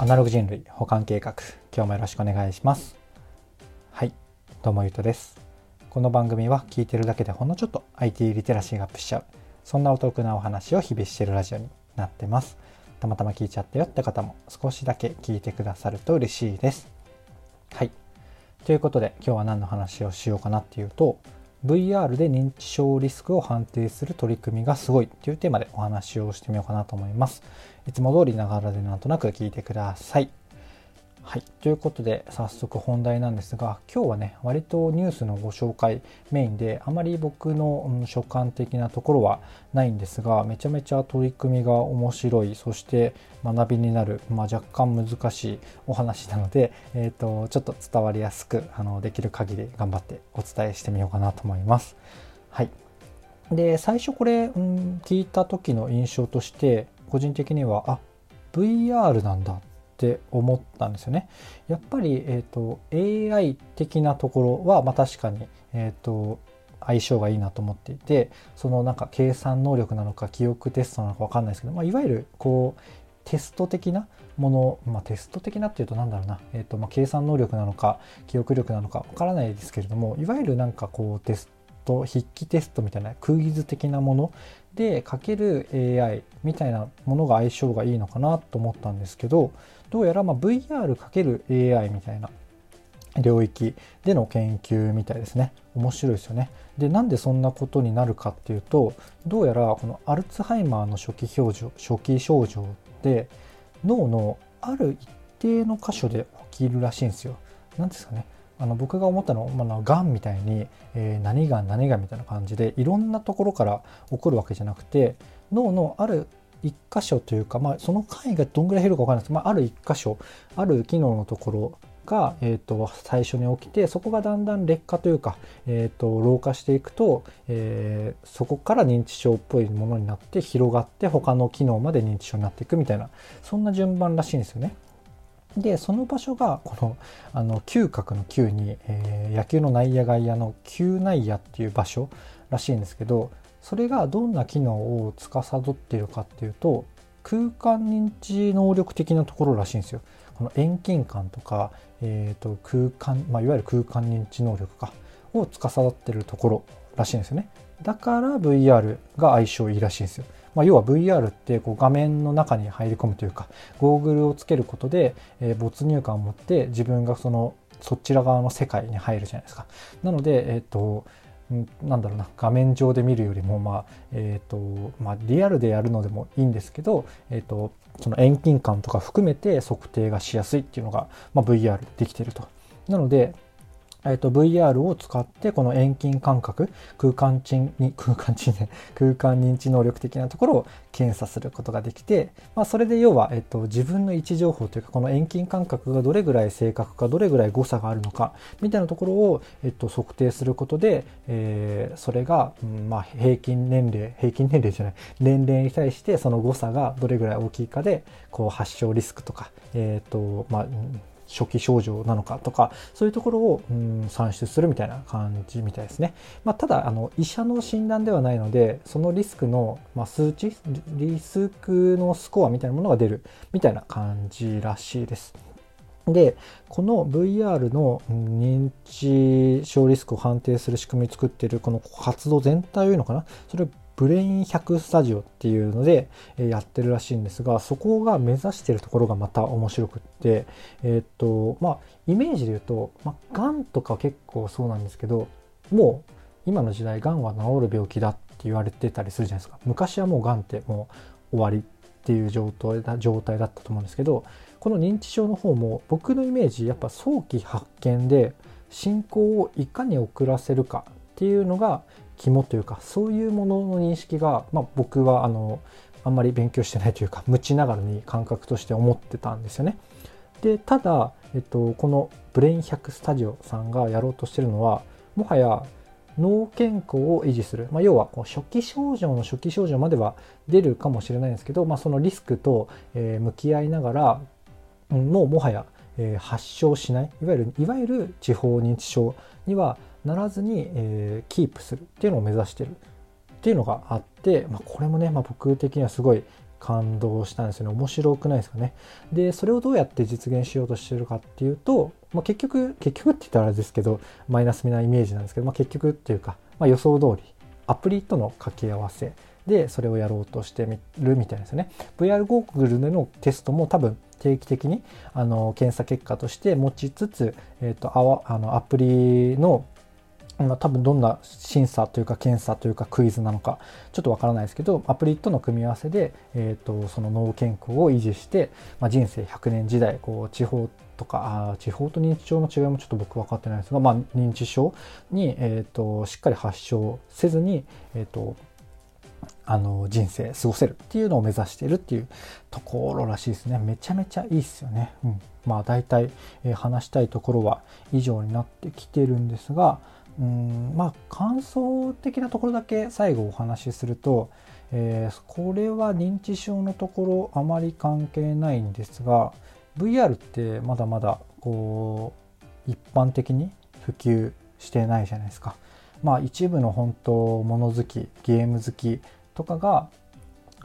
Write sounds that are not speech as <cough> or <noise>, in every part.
アナログ人類保管計画。今日もよろしくお願いします。はい。どうもゆうとです。この番組は聞いてるだけでほんのちょっと IT リテラシーがアップしちゃうそんなお得なお話を日々してるラジオになってます。たまたま聞いちゃったよって方も少しだけ聞いてくださると嬉しいです。はい。ということで今日は何の話をしようかなっていうと VR で認知症リスクを判定する取り組みがすごいというテーマでお話をしてみようかなと思います。いつも通りながらでなんとなく聞いてください。はい。ということで、早速本題なんですが、今日はね、割とニュースのご紹介メインで、あまり僕の、うん、所感的なところはないんですが、めちゃめちゃ取り組みが面白い、そして学びになる、まあ、若干難しいお話なので、えっ、ー、と、ちょっと伝わりやすく、あの、できる限り頑張ってお伝えしてみようかなと思います。はい。で、最初これ、うん、聞いた時の印象として、個人的には、あ、VR なんだって思ったんですよね。やっぱり、えーと、AI 的なところは、まあ、確かに、えーと、相性がいいなと思っていてそのなんか計算能力なのか記憶テストなのか分かんないですけど、まあ、いわゆるこうテスト的なもの、まあ、テスト的なっていうと何だろうな、えーとまあ、計算能力なのか記憶力なのか分からないですけれどもいわゆるなんかこうテスト筆記テストみたいなクイズ的なものでかける AI みたいなものが相性がいいのかなと思ったんですけどどうやらま VR×AI みたいな領域での研究みたいですね。面白いですよね。でなんでそんなことになるかっていうとどうやらこのアルツハイマーの初期表情初期症状で脳のある一定の箇所で起きるらしいんですよ。何ですかね。あの僕が思ったのは、まあ、がんみたいに、えー、何が何がみたいな感じでいろんなところから起こるわけじゃなくて脳のある1箇所というか、まあ、その範囲がどんぐらい広いか分からないですけど、まあ、ある1箇所ある機能のところが、えーと、最初に起きてそこがだんだん劣化というか、えーと、老化していくと、えー、そこから認知症っぽいものになって広がって他の機能まで認知症になっていくみたいなそんな順番らしいんですよね。でその場所がこのあの嗅覚の嗅に、えー、野球の内野外野の嗅内野っていう場所らしいんですけどそれがどんな機能を司っているかっていうと空間認知能力的なところらしいんですよ。この遠近感とか、えーと、空間、まあ、いわゆる空間認知能力かを司っているところらしいんですよね。だから VR が相性いいらしいんですよ。まあ、要は VR ってこう画面の中に入り込むというかゴーグルをつけることで、え、没入感を持って自分がそのそちら側の世界に入るじゃないですか。なので、えっ、ー、となんだろうな画面上で見るよりも、まあえーとまあ、リアルでやるのでもいいんですけど、えーとその遠近感とか含めて測定がしやすいっていうのが、まあ、VR できてると。なので、えっと、VR を使ってこの遠近感覚空間値に <laughs> 空間値ね空間認知能力的なところを検査することができて、まあ、それで要は、えっと、自分の位置情報というかこの遠近感覚がどれぐらい正確かどれぐらい誤差があるのかみたいなところを、えっと、測定することで、えー、それが、うんまあ、平均年齢平均年齢じゃない年齢に対してその誤差がどれぐらい大きいかでこう発症リスクとか、えっとまあ初期症状なのかとかそういうところを、うん、算出するみたいな感じみたいですね、まあ、ただあの医者の診断ではないのでそのリスクの、まあ、数値リスクのスコアみたいなものが出るみたいな感じらしいです。でこの VR の認知症リスクを判定する仕組みを作っているこの活動全体を言うのかな？それをブレイン100スタジオっていうのでやってるらしいんですが、そこが目指してるところがまた面白くって、え、っと、まあ、イメージで言うと、まあ、がんとか結構そうなんですけど、もう今の時代、がんは治る病気だって言われてたりするじゃないですか。昔はもうがんってもう終わりっていう状態だ状態だったと思うんですけど、この認知症の方も僕のイメージ、やっぱ早期発見で進行をいかに遅らせるかっていうのが肝というかそういうものの認識が、まあ、僕はあのあんまり勉強してないというか無知ながらに感覚として思ってたんですよね。でただ、えっと、このブレイン100スタジオさんがやろうとしてるのはもはや脳健康を維持する、まあ、要はこう初期症状の初期症状までは出るかもしれないんですけど、まあ、そのリスクと、え向き合いながら、うん、もうもはや、え発症しないいわゆるいわゆる地方認知症にはならずに、えー、キープするっていうのを目指してるっていうのがあって、まあ、これもね、まあ、僕的にはすごい感動したんですよね。面白くないですかね。でそれをどうやって実現しようとしてるかっていうと、まあ、結局結局って言ったらあれですけどマイナスみなイメージなんですけど、まあ、結局っていうか、まあ、予想通りアプリとの掛け合わせでそれをやろうとしてみるみたいですね。VR ゴーグルでのテストも多分定期的にあの検査結果として持ちつつ、えーと、とあのアプリのま、多分どんな審査というか検査というかクイズなのかちょっとわからないですけどアプリとの組み合わせで、えーと、その脳健康を維持して、まあ、人生100年時代こう地方とかあ地方と認知症の違いもちょっと僕分かってないですが、まあ、認知症に、えーと、しっかり発症せずに、えーとあの人生過ごせるっていうのを目指してるっていうところらしいですね。めちゃめちゃいいっすよね、うん、まあ大体、えー、話したいところは以上になってきてるんですがうん。まあ感想的なところだけ最後お話しすると、えー、これは認知症のところあまり関係ないんですが VR ってまだまだこう一般的に普及してないじゃないですか。まあ一部の本当物好きゲーム好きとかが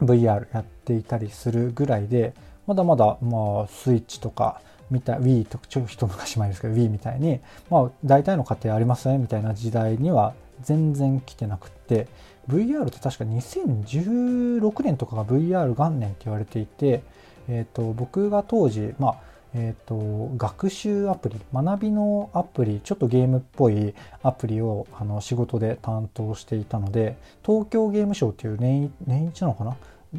VR やっていたりするぐらいでまだまだまあスイッチとかみた Wii とちょ一昔前ですけど Wii みたいに、まあ、大体の家庭ありますねみたいな時代には全然来てなくって VR って確か2016年とかが VR 元年って言われていて、えーと、僕が当時、まあえーと、学習アプリ学びのアプリちょっとゲームっぽいアプリをあの仕事で担当していたので東京ゲームショウっていう年年一なのかな？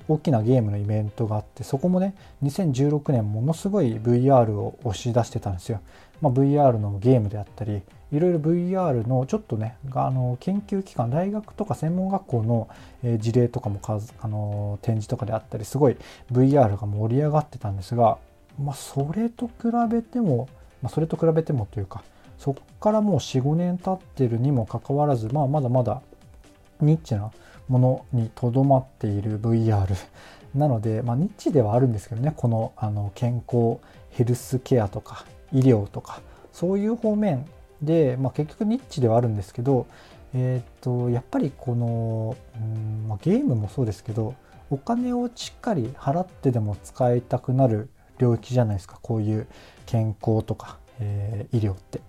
大きなゲームのイベントがあってそこもね2016年ものすごい VR を押し出してたんですよ、まあ、VR のゲームであったりいろいろ VR のちょっとねあの研究機関大学とか専門学校の、え事例とかもあの展示とかであったりすごい VR が盛り上がってたんですが、まあ、それと比べても、まあ、それと比べてもというかそっからもう45年経ってるにもかかわらず、まあ、まだまだニッチなものにとどまっている VR <laughs> なので、まあ、ニッチではあるんですけどねこのあの健康ヘルスケアとか医療とかそういう方面で、まあ、結局ニッチではあるんですけど、えーと、やっぱりこの、うんまあ、ゲームもそうですけどお金をしっかり払ってでも使いたくなる領域じゃないですかこういう健康とか、えー、医療って。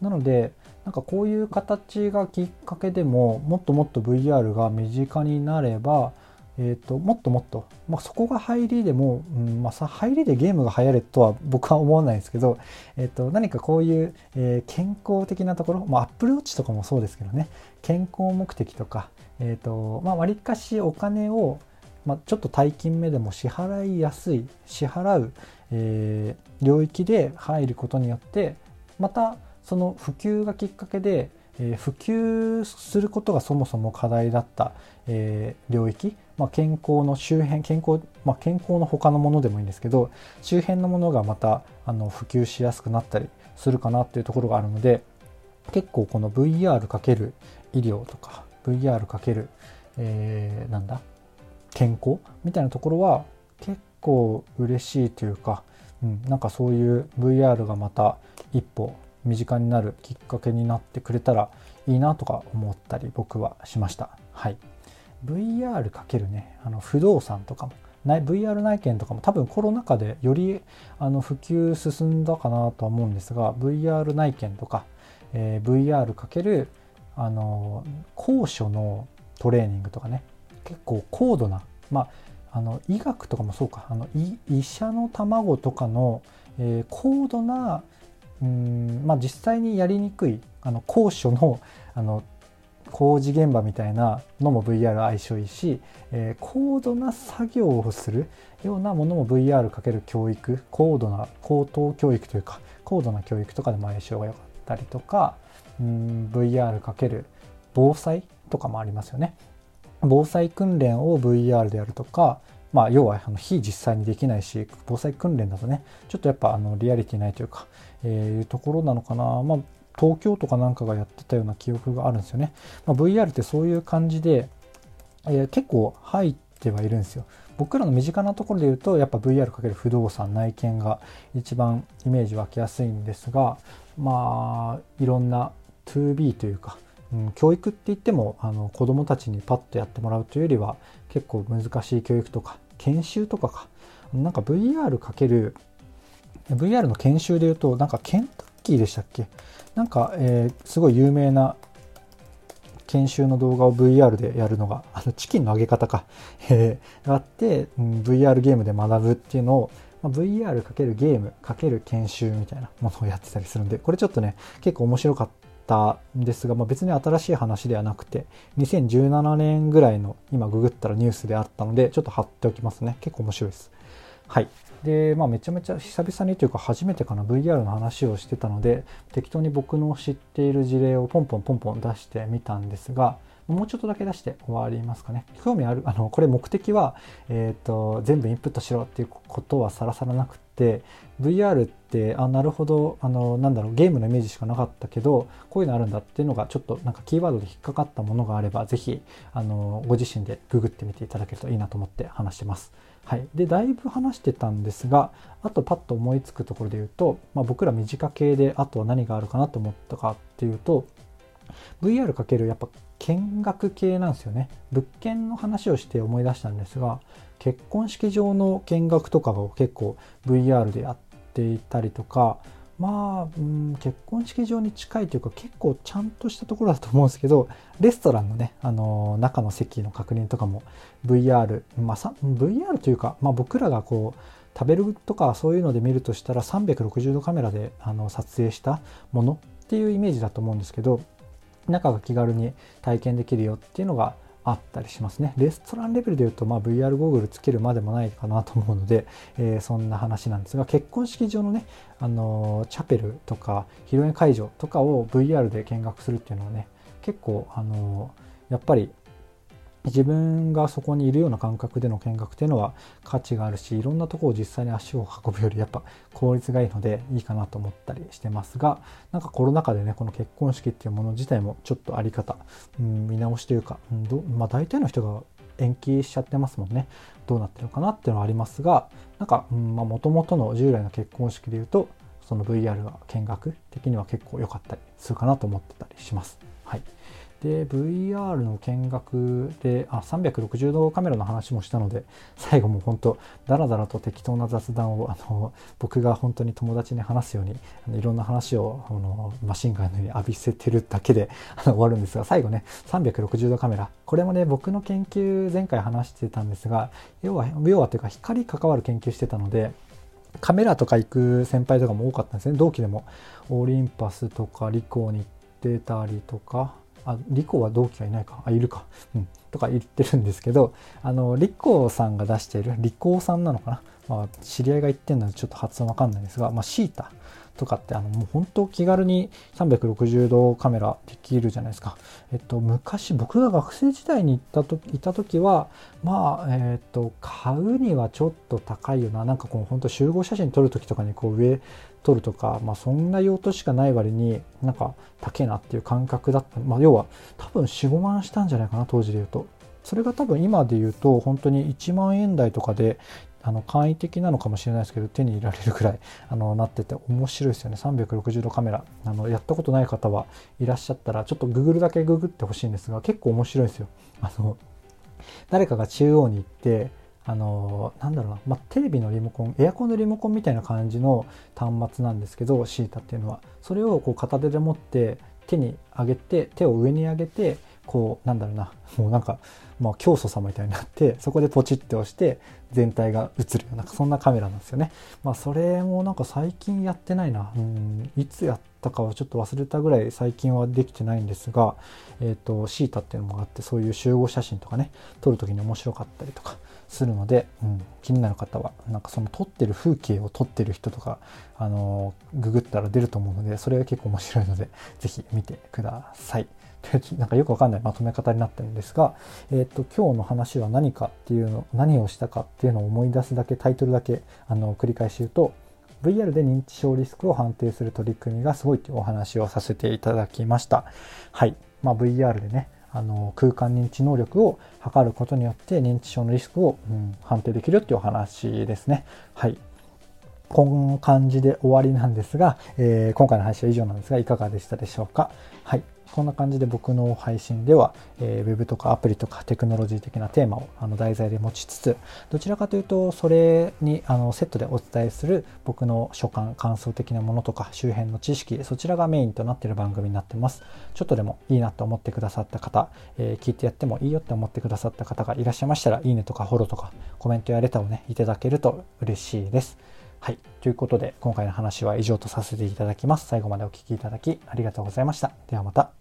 なのでなんかこういう形がきっかけでももっともっと VR が身近になれば、えーと、もっともっと、まあ、そこが入りでも、うんまあ、さ入りでゲームが流行るとは僕は思わないですけど、えーと、何かこういう、えー、健康的なところ、まあ、Apple Watch とかもそうですけどね健康目的とか、えーとまあ、割かしお金を、まあ、ちょっと大金目でも支払いやすい支払う、えー、領域で入ることによってまたその普及がきっかけで、えー、普及することがそもそも課題だった、えー、領域、まあ、健康の周辺健康、まあ、健康の他のものでもいいんですけど周辺のものがまたあの普及しやすくなったりするかなっていうところがあるので結構この VR× 医療とか VR× えー、なんだ？健康みたいなところは結構嬉しいというか、うん、なんかそういう VR がまた一歩身近になるきっかけになってくれたらいいなとか思ったり僕はしました。はい。VR かけるね、あの不動産とかも、VR 内見とかも多分コロナ禍でよりあの普及進んだかなとは思うんですが、VR 内見とか、えー、VR かけるあの高所のトレーニングとかね、結構高度な、まあ、あの医学とかもそうか、あの医者の卵とかの、えー、高度なうんまあ実際にやりにくいあの高所のあの工事現場みたいなのも VR 相性いいし、えー、高度な作業をするようなものも VR かける教育高度な高等教育というか高度な教育とかでも相性が良かったりとかうん VR かける防災とかもありますよね。防災訓練を VR でやるとかまあ要はあの非実際にできないし防災訓練だとねちょっとやっぱあのリアリティないというかえいうところなのかな。まあ、東京とかなんかがやってたような記憶があるんですよね。まあ、VR ってそういう感じで、えー、結構入ってはいるんですよ。僕らの身近なところで言うとやっぱ VR× 不動産内見が一番イメージ湧きやすいんですがまあいろんな 2B というか、教育って言ってもあの子どもたちにパッとやってもらうというよりは結構難しい教育とか研修とかか。なんか VR かける VR の研修で言うとなんかケンタッキーでしたっけ？なんか、えー、すごい有名な研修の動画を VR でやるのが、あのチキンの揚げ方か、えー、あって、うん、VR ゲームで学ぶっていうのを、ま、VR× ゲーム×研修みたいなものをやってたりするんで、これちょっとね、結構面白かったんですが、まあ、別に新しい話ではなくて、2017年ぐらいの今ググったらニュースであったので、ちょっと貼っておきますね。結構面白いです。はい。で、まあ、めちゃめちゃ久々にというか初めてかな VR の話をしてたので適当に僕の知っている事例をポンポンポンポン出してみたんですがもうちょっとだけ出して終わりますかね興味あるあのこれ目的は、えーと、全部インプットしろっていうことはさらさらなくて VR ってあなるほどあのなんだろうゲームのイメージしかなかったけどこういうのあるんだっていうのがちょっとなんかキーワードで引っかかったものがあれば是非あのご自身でググってみていただけるといいなと思って話してます。はい、でだいぶ話してたんですがあとパッと思いつくところで言うと、まあ、僕ら身近系であとは何があるかなと思ったかっていうと VR かけるやっぱ見学系なんですよね。物件の話をして思い出したんですが結婚式場の見学とかを結構 VR でやっていたりとかまあ、うん、結婚式場に近いというか結構ちゃんとしたところだと思うんですけどレストランのね、あの中の席の確認とかも VR、まあ、VR というか、まあ、僕らがこう食べるとかそういうので見るとしたら360度カメラであの撮影したものっていうイメージだと思うんですけど中が気軽に体験できるよっていうのがあったりしますね。レストランレベルで言うと、まあ、VR ゴーグルつけるまでもないかなと思うので、えー、そんな話なんですが、結婚式場のね、あのー、チャペルとか、披露宴会場とかを VR で見学するっていうのはね、結構、あのー、やっぱり自分がそこにいるような感覚での見学っていうのは価値があるしいろんなところを実際に足を運ぶよりやっぱ効率がいいのでいいかなと思ったりしてますがなんかコロナ禍でねこの結婚式っていうもの自体もちょっとあり方、うん、見直しというか、うんどまあ、大体の人が延期しちゃってますもんねどうなってるのかなっていうのはありますがなんかもともとの従来の結婚式でいうとその VR が見学的には結構良かったりするかなと思ってたりします。はいで VR の見学であ360度カメラの話もしたので最後も本当ダラダラと適当な雑談をあの僕が本当に友達に話すようにあのいろんな話をあのマシンガンのように浴びせてるだけで <laughs> あの終わるんですが最後ね360度カメラ。これもね僕の研究前回話してたんですが要は要はというか光関わる研究してたのでカメラとか行く先輩とかも多かったんですね。同期でも。オリンパスとかリコーに行ってたりとかあリコは同期はいないか。あいるか、うん、とか言ってるんですけどあのリコさんが出しているリコさんなのかな、まあ、知り合いが言ってるのでちょっと発音わかんないんですが、まあ、シータとかってあのもう本当気軽に360度カメラできるじゃないですか。えっと昔僕が学生時代に行ったといた時はまあえっと買うにはちょっと高いよな。なんかこう本当集合写真撮る時とかにこう上撮るとか、まあ、そんな用途しかない割になんか高えなっていう感覚だった、まあ、要は多分45万したんじゃないかな当時で言うと。それが多分今で言うと本当に1万円台とかであの簡易的なのかもしれないですけど手に入れられるくらいあのなってて面白いですよね。360度カメラ。あのやったことない方はいらっしゃったらちょっとググるだけググってほしいんですが結構面白いですよ。あの誰かが中央に行ってあのなんだろうな、まあ、テレビのリモコンエアコンのリモコンみたいな感じの端末なんですけどシータっていうのはそれをこう片手で持って手に上げて手を上に上げてこうなんだろうなもうなんか、まあ、教祖様みたいになってそこでポチって押して全体が映るようなそんなカメラなんですよね。まあそれもなんか最近やってないな。うんいつやったかはちょっと忘れたぐらい最近はできてないんですが、えっ、ー、とシータっていうのもあってそういう集合写真とかね撮る時に面白かったりとかするので、うん、気になる方はなんかその撮ってる風景を撮ってる人とかあのググったら出ると思うのでそれが結構面白いので <laughs> 是非見てください。<laughs> なんかよくわかんないまとめ方になってるんですが、えっ、と、今日の話は何かっていうの、何をしたかっていうのを思い出すだけ、タイトルだけ、あの、繰り返し言うと、VR で認知症リスクを判定する取り組みがすごいというお話をさせていただきました。はい。まあ、VR でね、あの空間認知能力を測ることによって認知症のリスクを、うん、判定できるっていうお話ですね。はい。こんな感じで終わりなんですが、えー、今回の話は以上なんですが、いかがでしたでしょうか？はい。こんな感じで僕の配信では、えー、ウェブとかアプリとかテクノロジー的なテーマをあの題材で持ちつつどちらかというとそれにあのセットでお伝えする僕の所感感想的なものとか周辺の知識そちらがメインとなっている番組になってますちょっとでもいいなと思ってくださった方、えー、聞いてやってもいいよって思ってくださった方がいらっしゃいましたらいいねとかフォローとかコメントやレターをねいただけると嬉しいですはい。ということで、今回の話は以上とさせていただきます。最後までお聴きいただきありがとうございました。ではまた。